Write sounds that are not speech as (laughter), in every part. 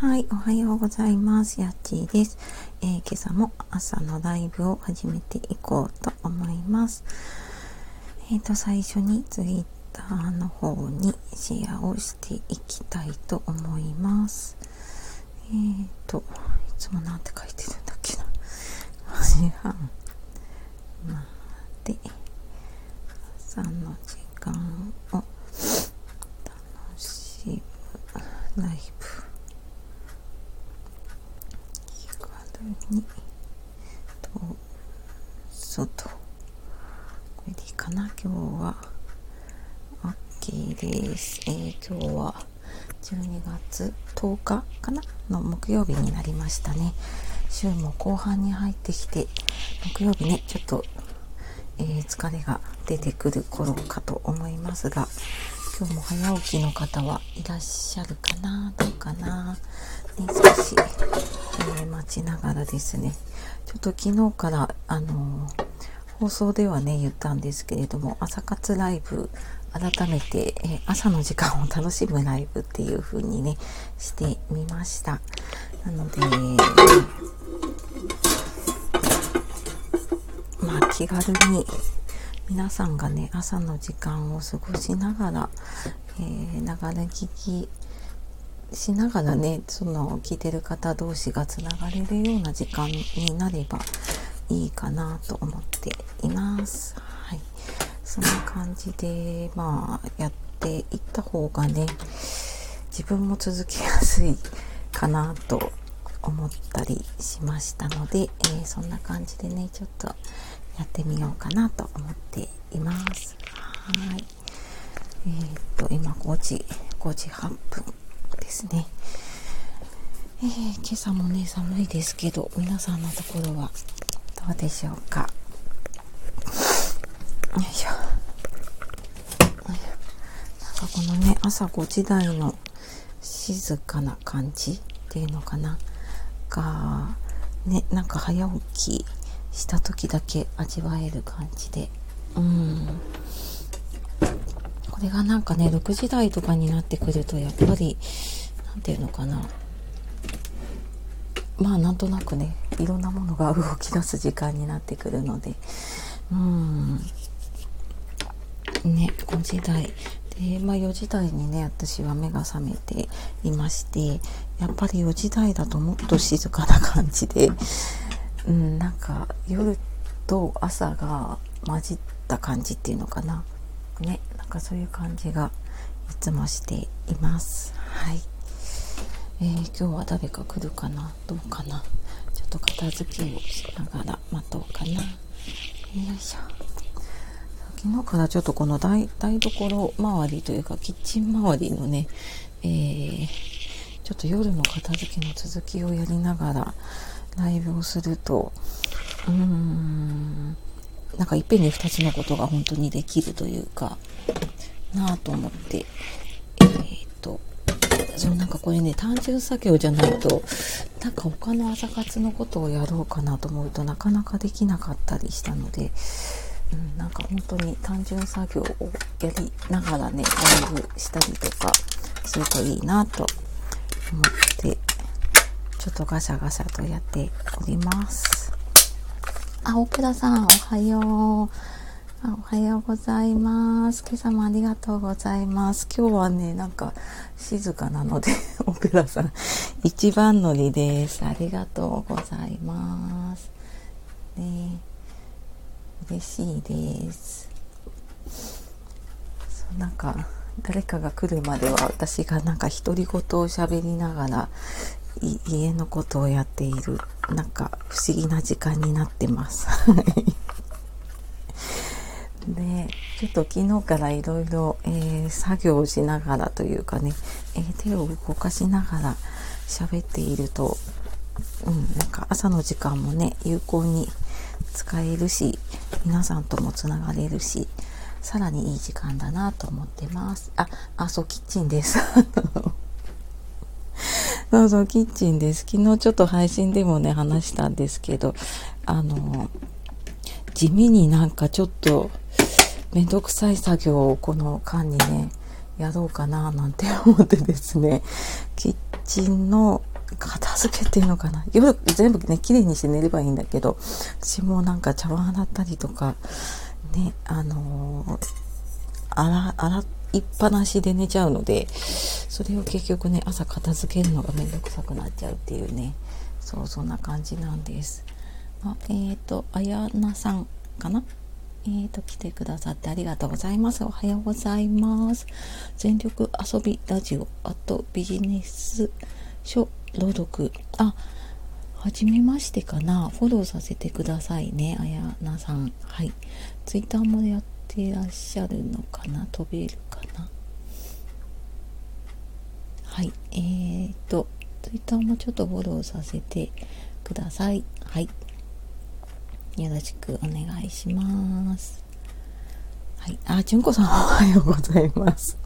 はい、おはようございます。やっちーです、えー、今朝も朝のライブを始めていこうと思います。えっ、ー、と、最初にツイッターの方にシェアをしていきたいと思います。えっ、ー、と、いつもなんて書いてるんだっけな。8時半まで、朝の時間を楽しむライブ。にどうとこれでいいかな？今日は。OK です、えー、今日は12月10日かな？の木曜日になりましたね。週も後半に入ってきて木曜日ねちょっと、えー、疲れが出てくる頃かと思いますが今日も早起きの方はいらっしゃるかな？どうかな、ね、少し、えー、待ちながらですね。ちょっと昨日からあのー、放送ではね言ったんですけれども朝活ライブ改めて、えー、朝の時間を楽しむライブっていう風にねしてみました。なので、まあ気軽に皆さんがね朝の時間を過ごしながら、えー、ながら聞きしながらねその聞いてる方同士がつながれるような時間になればいいかなと思っています。はい、そんな感じでまあやっていった方がね自分も続けやすいかなと思ったりしましたので、えー、そんな感じでねちょっとやってみようかなと思っています。はい。えー、っと、今5時、5時8分ですね。えー、今朝もね、寒いですけど、皆さんのところはどうでしょうか？よいしょ。なんかこのね、朝5時台の静かな感じっていうのかな？が、ね、なんか早起きした時だけ味わえる感じでうんこれがなんかね6時台とかになってくるとやっぱり何て言うのかな。まあなんとなくねいろんなものが動き出す時間になってくるので。うん。ね5時台。で、まあ、4時台にね私は目が覚めていましてやっぱり4時台だともっと静かな感じでうん、なんか夜と朝が混じった感じっていうのかな。ねなんかそういう感じがいつもしています。はい。えー、今日は誰か来るかな？どうかな？ちょっと片付けをしながら待とうかな。よいしょ。昨日からちょっとこの台台所周りというかキッチン周りのね、えー、ちょっと夜の片付けの続きをやりながらライブをするとうーん。なんかいっぺんに2つのことが本当にできるというかなぁと思ってえー、っとそうなんかこれね単純作業じゃないとなんか他の朝活のことをやろうかなと思うとなかなかできなかったりしたので、うん、なんか本当に単純作業をやりながらねライブしたりとかするといいなと思ってちょっとガシャガシャとやっております。あ、オペラさん、おはよう。あおはようございます。今朝もありがとうございます。今日はね、なんか静かなので、オペラさん、一番乗りです。ありがとうございます。ね、嬉しいです。そうなんか、誰かが来るまでは私がなんか独り言を喋りながら家のことをやっているなんか不思議な時間になってます。(laughs) でちょっと昨日からいろいろ作業をしながらというかね、えー、手を動かしながら喋っていると、うん、なんか朝の時間もね有効に使えるし皆さんともつながれるしさらにいい時間だなと思ってます。ああそうキッチンです。(laughs) そうそう、キッチンです。昨日ちょっと配信でもね、話したんですけど、あの、地味になんかちょっと、めんどくさい作業をこの間にね、やろうかななんて思ってですね、キッチンの、片付けっていうのかな夜全部ね綺麗にして寝ればいいんだけど私もなんか茶碗洗ったりとかねあのー、洗洗いっぱなしで寝ちゃうのでそれを結局ね朝片付けるのがめんどくさくなっちゃうっていうねそうそんな感じなんですあえっ、ー、とあやなさんかな？えーと、来てくださってありがとうございます。おはようございます。全力遊びラジオ、あとビジネス書朗読。あ、はじめましてかな。フォローさせてくださいね、あやなさん。はい。ツイッターもやっていらっしゃるのかな？飛べるかな？はい。えーと、ツイッターもちょっとフォローさせてください。はい。よろしくお願いします。はい。あ、じゅんこさんおはようございます。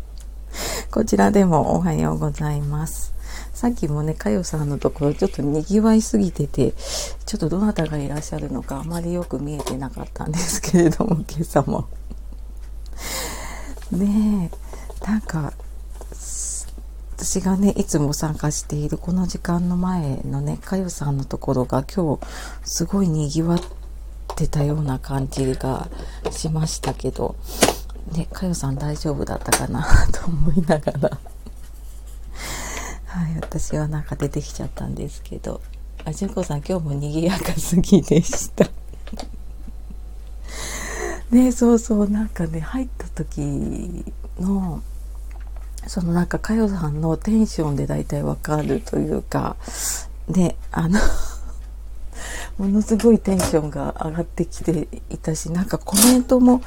こちらでもおはようございます。さっきもね、かよさんのところちょっと賑わいすぎてて、ちょっとどなたがいらっしゃるのかあまりよく見えてなかったんですけれども、今朝も。ねえ、なんか、私がね、いつも参加しているこの時間の前のね、かよさんのところが今日すごい賑わってたような感じがしましたけど、ね、かよさん大丈夫だったかなと思いながら。はい、私はなんか出てきちゃったんですけど、あ、じゅんこさん今日も賑やかすぎでした。ね、そうそう、なんかね、入った時の、そのなんか、かよさんのテンションで大体わかるというか、で、あの (laughs) ものすごいテンションが上がってきていたしなんかコメントも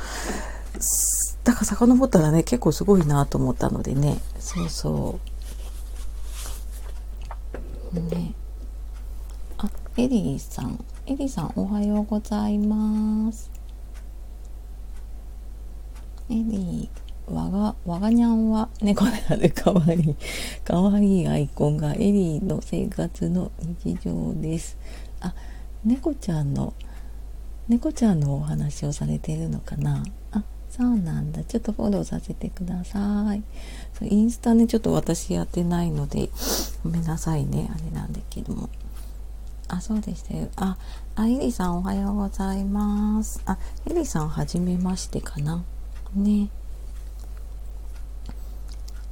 だから遡ったらね結構すごいなと思ったのでねそうそう。ね。あエリーさん。エリーさんおはようございます。エリーわが、わがにゃんは猫であるかわいい、かわいいアイコンがエリーの生活の日常です。あ、猫ちゃんの猫ちゃんのお話をされているのかな？あそうなんだ。ちょっとフォローさせてください。インスタねちょっと私やってないのでごめんなさいね。あれなんだけども。あそうでしたよ。ああエリさんおはようございます。あエリさんはじめましてかな？ね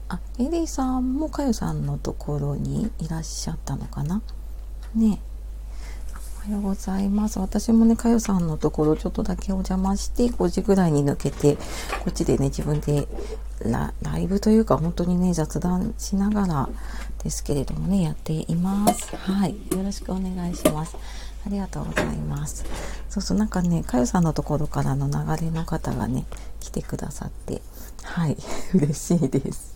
あエリーさんもかよさんのところにいらっしゃったのかな？ねおはようございます。私もね、かよさんのところちょっとだけお邪魔して、5時ぐらいに抜けて、こっちでね、自分でラライブというか、本当にね、雑談しながらですけれどもね、やっています。はい。よろしくお願いします。ありがとうございます。そうそう、なんかね、かよさんのところからの流れの方がね、来てくださって、はい、(laughs) 嬉しいです。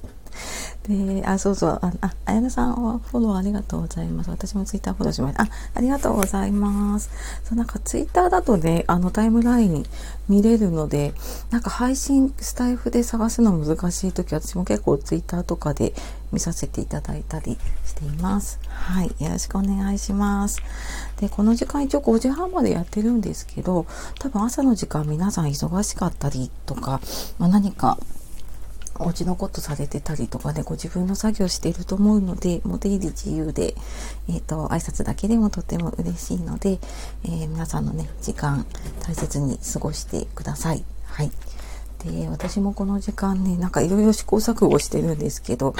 で、あ、そうそう、あ、あ、あやなさんはフォローありがとうございます。私もツイッターフォローしました。あ、ありがとうございます。そう、なんかツイッターだとね、あのタイムライン見れるので、なんか配信スタイフで探すの難しい時、私も結構ツイッターとかで見させていただいたりしています。はい。よろしくお願いします。で、この時間一応5時半までやってるんですけど、多分朝の時間皆さん忙しかったりとか、まあ、何かお家のことされてたりとかね、ご自分の作業していると思うので、もう出入り自由で、えっ、ー、と、挨拶だけでもとても嬉しいので、えー、皆さんのね、時間大切に過ごしてください。はい。で、私もこの時間ね、なんかいろいろ試行錯誤してるんですけど、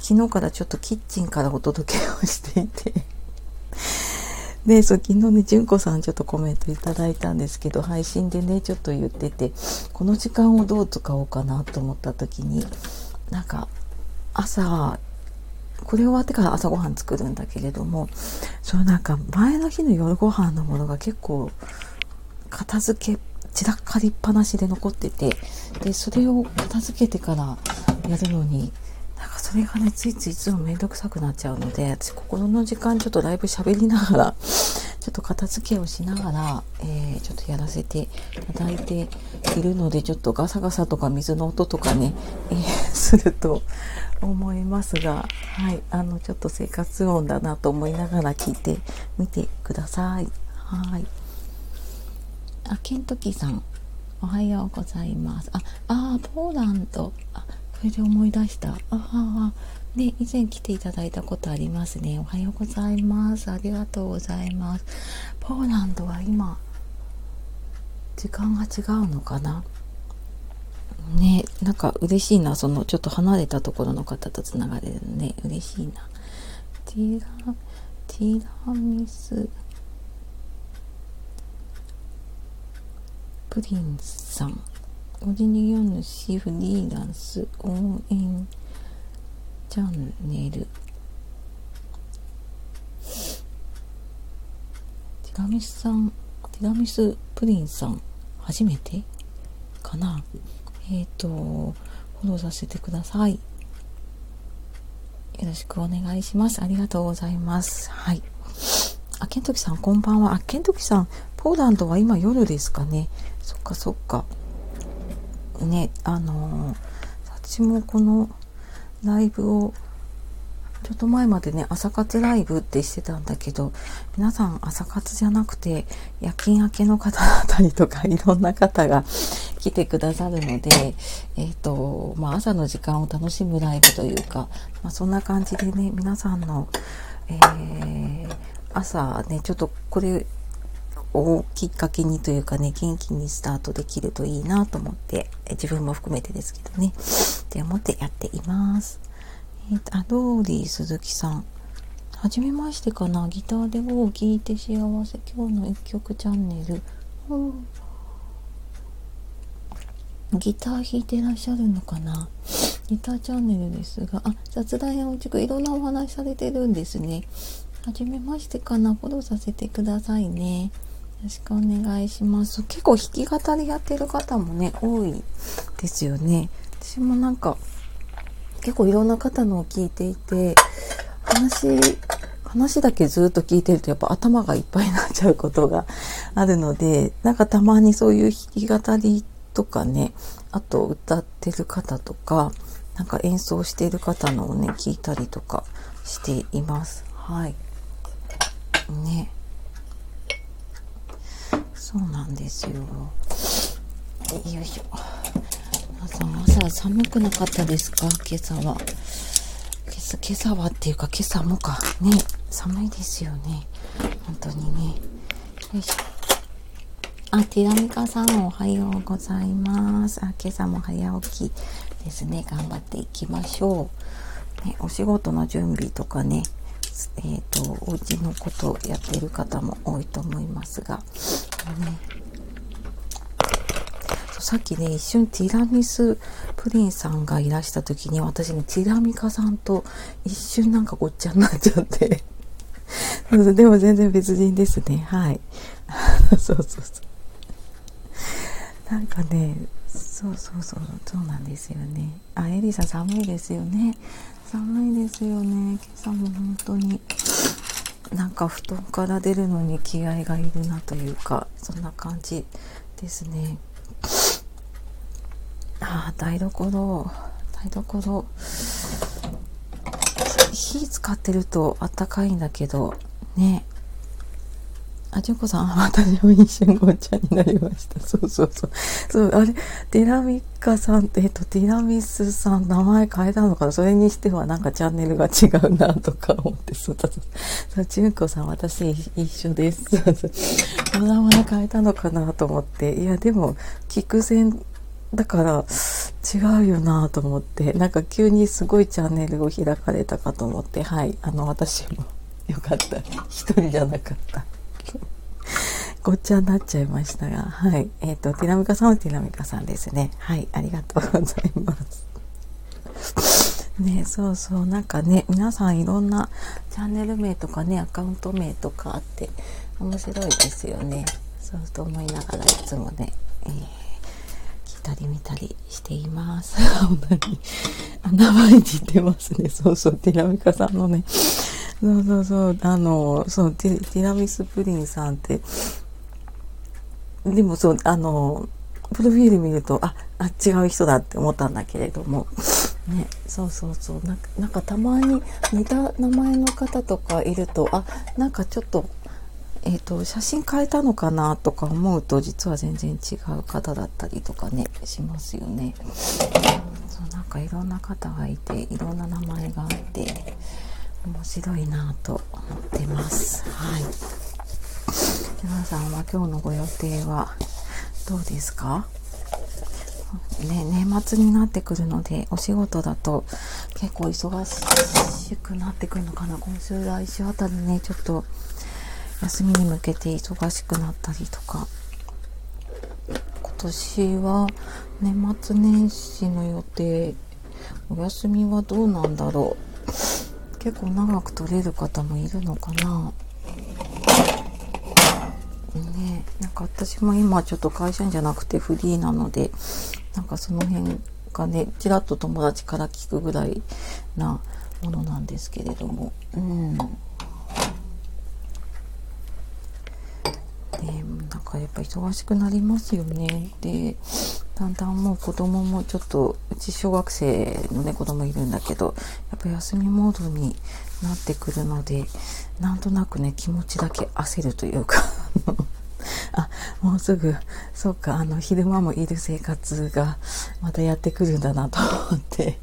昨日からちょっとキッチンからお届けをしていて (laughs) で、そう、昨日ね、純子さんちょっとコメントいただいたんですけど、配信でね、ちょっと言ってて、この時間をどう使おうかなと思った時に、なんか、朝、これ終わってから朝ごはん作るんだけれども、そうなんか前の日の夜ご飯のものが結構片付けっ散らかりっぱなしで残っててでそれを片付けてからやるのになんかそれがね、ついついいつもめんどくさくなっちゃうので、私心の時間ちょっとライブ喋りながら、ちょっと片付けをしながら、えー、ちょっとやらせていただいているので、ちょっとガサガサとか水の音とかね、えー、すると思いますが、はい、あの、ちょっと生活音だなと思いながら聞いてみてください。はい。あ、ケントキーさん、おはようございます。あ、あポーランド。あそれで思い出した。ああ、で、以前来ていただいたことありますね。おはようございます。ありがとうございます。ポーランドは今、時間が違うのかな？ね、なんか嬉しいな。その、ちょっと離れたところの方とつながれるのね。嬉しいな。ティラ、ティラミス、プリンさん。オリニオ主フリーランス応援チャンネル。ティラミスさんティラミスプリンさん初めてかな？えっ、ー、とフォローさせてください。よろしくお願いします。ありがとうございます。はい。あけんときさんこんばんは。あけんときさんポーランドは今夜ですかね。そっかそっか。ねあのー、私もこのライブをちょっと前までね朝活ライブってしてたんだけど皆さん朝活じゃなくて夜勤明けの方だったりとか (laughs) いろんな方が来てくださるので、えっ、ー、とまあ、朝の時間を楽しむライブというか、まあ、そんな感じでね皆さんの、えー、朝ねちょっとこれをきっかけにというかね、元気にスタートできるといいなと思って、自分も含めてですけどね、って思ってやっています。えー、と、アドーリー鈴木さん。はじめましてかなギターでを聴いて幸せ。今日の一曲チャンネル。ギター弾いてらっしゃるのかなギターチャンネルですが、あ、雑談やおちくいろんなお話されてるんですね。はじめましてかなフォローさせてくださいね。ろしくお願いします。結構弾き語りやってる方もね、多いですよね。私もなんか、結構いろんな方のを聞いていて、話、話だけずっと聞いてるとやっぱ頭がいっぱいになっちゃうことがあるので、なんかたまにそういう弾き語りとかね、あと歌ってる方とか、なんか演奏している方のをね、聞いたりとかしています。はい。ね。そうなんですよ。よいしょ。皆さん朝寒くなかったですか？今朝は。今朝はっていうか今朝もか。ね。寒いですよね。本当にね。よいしょ。あ、ティラミカさんおはようございます。あ、今朝も早起きですね。頑張っていきましょう。ね、お仕事の準備とかね、えっ、ー、と、お家のことをやっている方も多いと思いますが、ね、さっきね、一瞬ティラミスプリンさんがいらした時に、私ね、ティラミカさんと一瞬なんかごっちゃになっちゃって (laughs) でも全然別人ですね。はい。(laughs) そうそうそう。なんかね、そうそうそう、そうなんですよね。あ、エリさん寒いですよね。寒いですよね今朝も本当になんか布団から出るのに気合がいるなというかそんな感じですね。ああ台所台所。火使ってるとあったかいんだけどね。あ、ジョコさん、私も一瞬ごっちゃになりました。そうそうそう。そう、あれ、ティラミカさん、えっと、ティラミスさん、名前変えたのかなそれにしてはなんかチャンネルが違うな、とか思って、そうだ、そう、純子さん、私一緒です。お名前変えたのかなと思って。いや、でも、聞く線だから違うよなと思って、なんか急にすごいチャンネルを開かれたかと思って、はい、あの、私もよかった。一人じゃなかった。ごっちゃになっちゃいましたが、はい。えっ、ー、と、ティラミカさんはティラミカさんですね。はい。ありがとうございます。ね、そうそう。なんかね、皆さんいろんなチャンネル名とかね、アカウント名とかあって、面白いですよね。そうと思いながらいつもね、えー、聞いたり見たりしています。(laughs) 本当に。名前似てますね。そうそう。ティラミカさんのね。そうそうそう。あの、そう、ティラミスプリンさんって、でもそう、あの、プロフィール見ると、あ、あ違う人だって思ったんだけれども、(laughs) ね、そうそうそう。な、なんかたまに似た名前の方とかいると、あ、なんかちょっと、えっ、ー、と、写真変えたのかなとか思うと、実は全然違う方だったりとかね、しますよね。そうなんかかいろんな方がいていろんな名前があって面白いなと思ってます。はい皆さんは今日のご予定はどうですか？ね、年末になってくるのでお仕事だと結構忙しくなってくるのかな？今週来週あたりねちょっと休みに向けて忙しくなったりとか。今年は年末年始の予定お休みはどうなんだろう？結構長く取れる方もいるのかな？ねなんか私も今ちょっと会社員じゃなくてフリーなのでなんかその辺がねちらっと友達から聞くぐらいなものなんですけれども。うん。ねなんかやっぱ忙しくなりますよね。でだんだんもう子供もちょっとうち小学生のね子供いるんだけどやっぱ休みモードになってくるのでなんとなくね気持ちだけ焦るというか。(laughs) あもうすぐ。そうかあの昼間もいる生活がまたやってくるんだなと思って。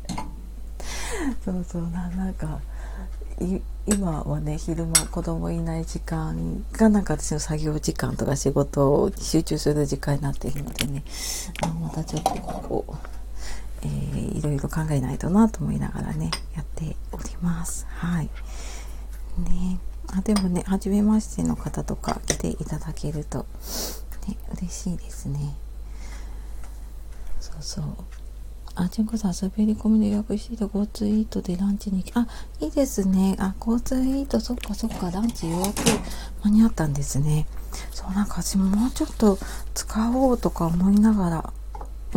そうそうななんか今はね昼間子供いない時間がなんか私の作業時間とか仕事に集中する時間になっているのでね。またちょっとこう、えー、いろいろ考えないとなと思いながらねやっております。はい。ね。あでもね初めましての方とか来ていただけるとね嬉しいですねそうそうあ、ちんこさん、滑り込みで予約していた GoTo イートでランチにあ、いいですね。あ、GoTo イート、そっかそっか、ランチ予約間に合ったんですね。そう、なんか私ももうちょっと使おうとか思いながら、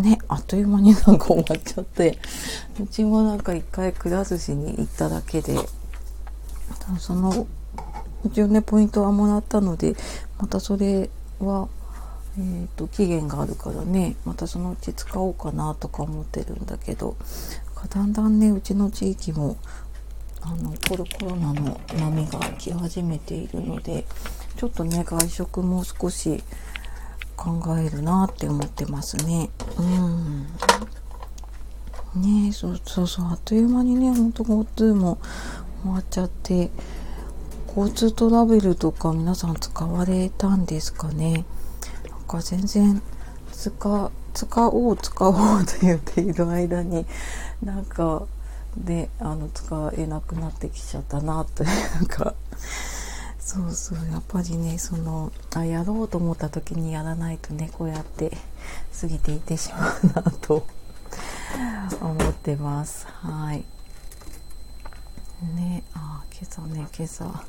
ね、あっという間になんか終わっちゃって、うちもなんか一回くら寿司に行っただけで、その、一応ね、ポイントはもらったので、またそれは、えーと、期限があるからねまたそのうち使おうかなとか思ってるんだけどだんだんねうちの地域もあのコロコロナの波が来始めているのでちょっとね外食も少し考えるなって思ってますね。うんねそうそうそうあっという間にねほんと GoTo も終わっちゃって交通トラベルとか皆さん使われたんですかね？なんか全然使使おう使おうと言っている間になんかであの使えなくなってきちゃったなというかそうそうやっぱりねそのあやろうと思った時にやらないとねこうやって過ぎていってしまうなと思ってます。はい。ねあ今朝ね今朝。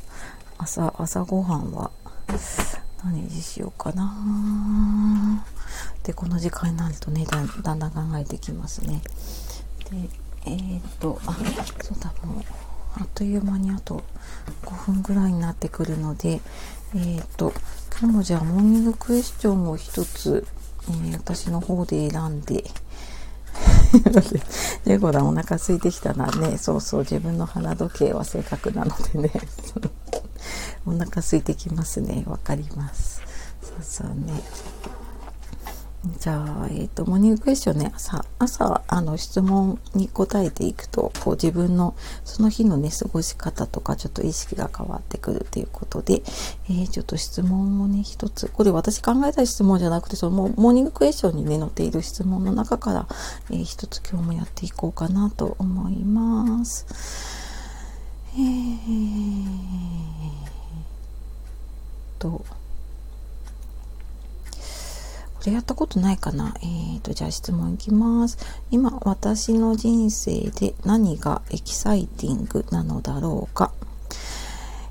朝朝ごはんは何にしようかな。でこの時間になるとねだんだん考えてきますね。でえー、っとあそうだもうあっという間にあと5分ぐらいになってくるのでえー、っと今日もじゃあモーニングクエスチョンを一つ、えー、私の方で選んでジェゴラお腹空いてきたなねそうそう自分の鼻時計は正確なのでね (laughs) お腹空いてきますね。わかります。そうそうね。じゃあ、えっ、ー、と、モーニングクエスチョンね、朝、朝、あの、質問に答えていくと、こう、自分の、その日のね、過ごし方とか、ちょっと意識が変わってくるということで、えー、ちょっと質問をね、一つ、これ私考えた質問じゃなくて、その、モーニングクエスチョンにね、載っている質問の中から、えー、一つ今日もやっていこうかなと思います。えーと、れやったことないかな？えーと、じゃあ質問いきます。今、私の人生で何がエキサイティングなのだろうか？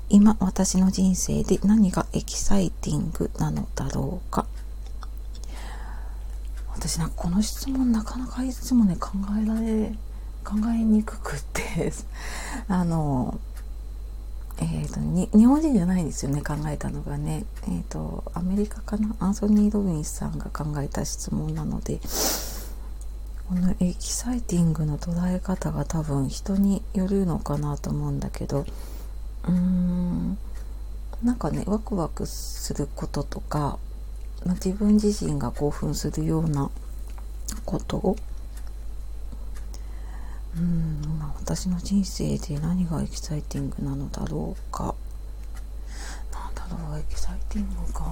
今、私の人生で何がエキサイティングなのだろうか？私なんかこの質問なかなかいつもね考えられ考えにくくって。(laughs) あのえーと、に日本人じゃないんですよね考えたのがね、えーと、アメリカかな？アンソニー・ロビンスさんが考えた質問なのでこのエキサイティングの捉え方が多分人によるのかなと思うんだけどうーんなんかねワクワクすることとか、ま、自分自身が興奮するようなことをうんまあ、私の人生で何がエキサイティングなのだろうか。なんだろうエキサイティングか。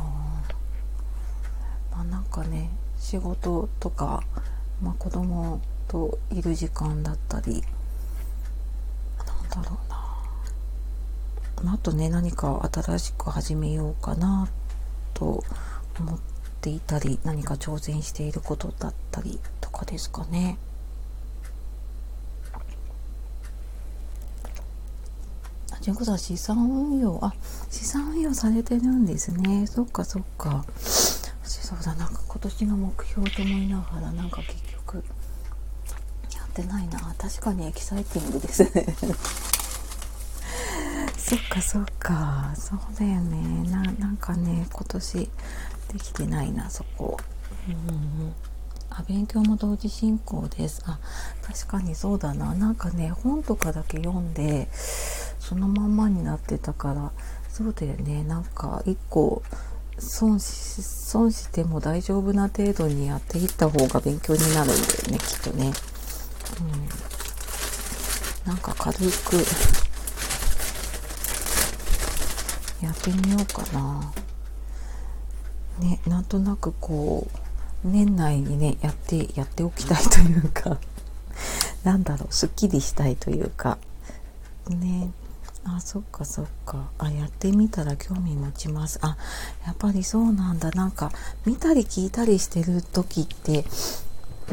まあなんかね仕事とか、まあ、子供といる時間だったりなんだろうな。あとね何か新しく始めようかなと思っていたり何か挑戦していることだったりとかですかね。純子さん資産運用。あ資産運用されてるんですね。そっかそっか。そうだなんか今年の目標と思いながらなんか結局やってないな。確かにエキサイティングですね。(laughs) そっかそっか。そうだよね。ななんかね今年できてないなそこ。うん。あ勉強も同時進行です。あ確かにそうだな。なんかね本とかだけ読んでそのまんまになってたからそうだよねなんか一個損し損しても大丈夫な程度にやっていった方が勉強になるんだよねきっとね。うん、なんか軽くやってみようかな。ね、なんとなくこう年内にねやってやっておきたいというかなんだろうすっきりしたいというかねあそっかそっか。あやってみたら興味持ちます。あやっぱりそうなんだ。なんか見たり聞いたりしてる時って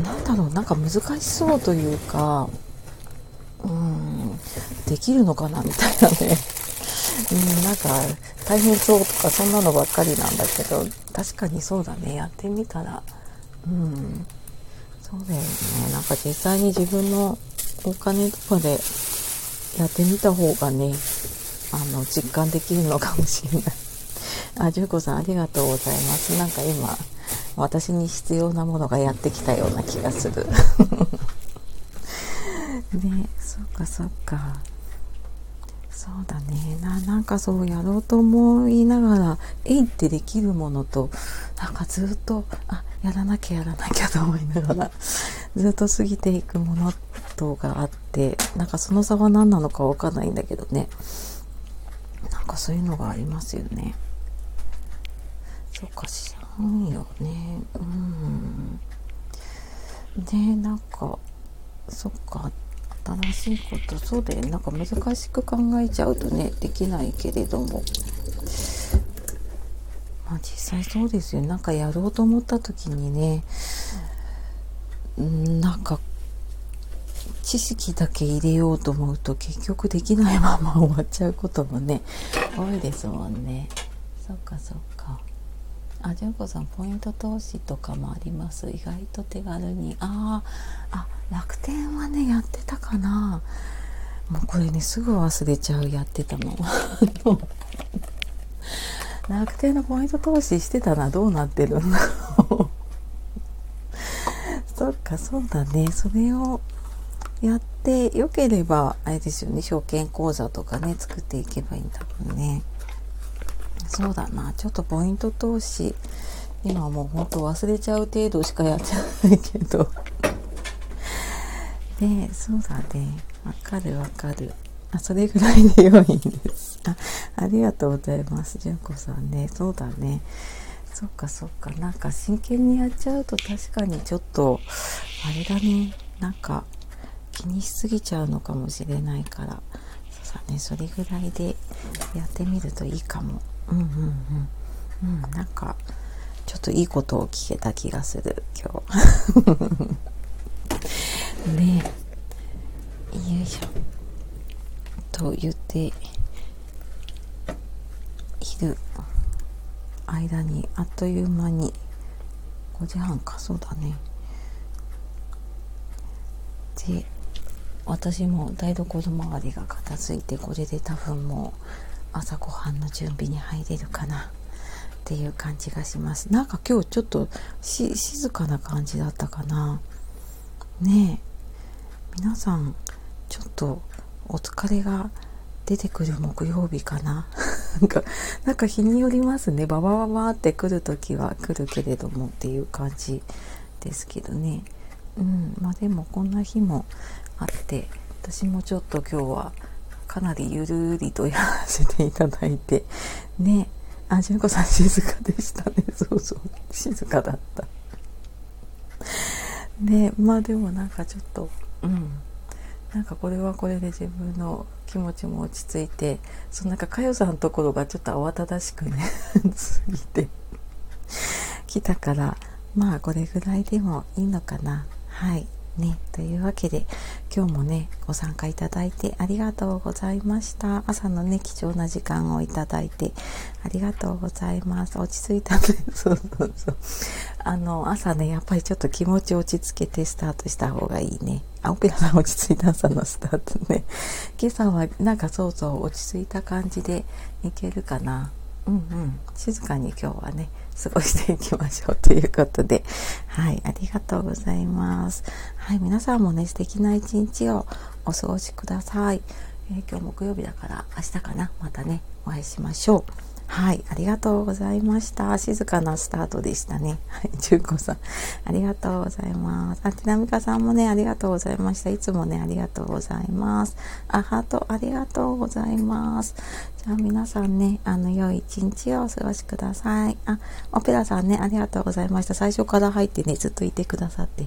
なんだろう。なんか難しそうというかうんできるのかなみたいなね。(laughs) うんなんか大変そうとかそんなのばっかりなんだけど確かにそうだね。やってみたら。うん。そうだよね。なんか実際に自分のお金とかでやってみた方がね、あの、実感できるのかもしれない。あ、純子さんありがとうございます。なんか今、私に必要なものがやってきたような気がする。(laughs) ね、そっかそっか。そうだねな。なんかそうやろうと思いながら、えいってできるものと、なんかずっと、あ、やらなきゃやらなきゃと思いながら、ずっと過ぎていくものとがあってなんかその差は何なのかわかんないんだけどね。なんかそういうのがありますよね。そっか知らんよね。うん。でなんかそっか新しいことそうだよなんか難しく考えちゃうとねできないけれども。まあ実際そうですよなんかやろうと思った時にねなんか知識だけ入れようと思うと結局できないまま終わっちゃうこともね多いですもんね。そっかそっか。あ純子さんポイント投資とかもあります？意外と手軽に。ああ楽天はねやってたかな。もうこれねすぐ忘れちゃうやってたの (laughs) 楽天のポイント投資してたな。どうなってるんだろう。そっかそうだね。それをやってよければあれですよね証券口座とかね作っていけばいいんだもんね。そうだな。ちょっとポイント投資。今もうほんと忘れちゃう程度しかやってないけど。ねそうだね。わかるわかる。あそれぐらいで良いんです。あありがとうございます純子さんね。そうだね。そっかそっか。なんか真剣にやっちゃうと確かにちょっとあれだね。なんか気にしすぎちゃうのかもしれないからそうだね。それぐらいでやってみるといいかも。うんうんうん。うんなんかちょっといいことを聞けた気がする今日。(laughs) ねえ。よいしょ。と言っている。間にあっという間に5時半か。そうだね。で私も台所周りが片付いてこれで多分もう朝ごはんの準備に入れるかな。っていう感じがします。なんか今日ちょっと静かな感じだったかな。ねえ。皆さんちょっとお疲れが出てくる木曜日かな。(laughs) なんか、なんか日によりますね。ババババって来るときは来るけれどもっていう感じですけどね。うんまあでもこんな日もあって私もちょっと今日はかなりゆるりとやらせていただいてねあ純子さん静かでしたね。(laughs) そうそう静かだった。ねまあでもなんかちょっとうん。なんかこれはこれで自分の気持ちも落ち着いてそのなんかかよさんのところがちょっと慌ただしくね (laughs) 過ぎてきたからまあこれぐらいでもいいのかな。はい。ね、というわけで今日もねご参加いただいてありがとうございました。朝のね貴重な時間をいただいてありがとうございます。落ち着いたね。(laughs) そうそうそう。あの朝ねやっぱりちょっと気持ち落ち着けてスタートした方がいいね。あオペラさん落ち着いた朝のスタートね。今朝はなんかそうそう落ち着いた感じでいけるかな。うんうん。静かに今日はね過ごしていきましょうということで、はい、ありがとうございます。はい、皆さんもね、素敵な一日をお過ごしください。えー、今日木曜日だから明日かな、またね、お会いしましょう。はい、ありがとうございました。静かなスタートでしたね。はい、純子さん、ありがとうございます。あ、てなみかさんもね、ありがとうございました。いつもね、ありがとうございます。あ、ハート、ありがとうございます。じゃあ皆さんね、あの、良い一日をお過ごしください。あ、オペラさんね、ありがとうございました。最初から入ってね、ずっといてくださって、あ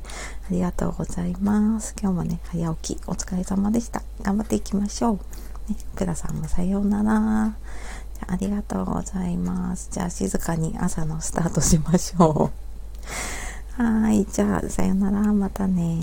りがとうございます。今日もね、早起き、お疲れ様でした。頑張っていきましょう。ね、オペラさんもさようなら。ありがとうございます。じゃあ静かに朝のスタートしましょう。はい。じゃあさよなら。またね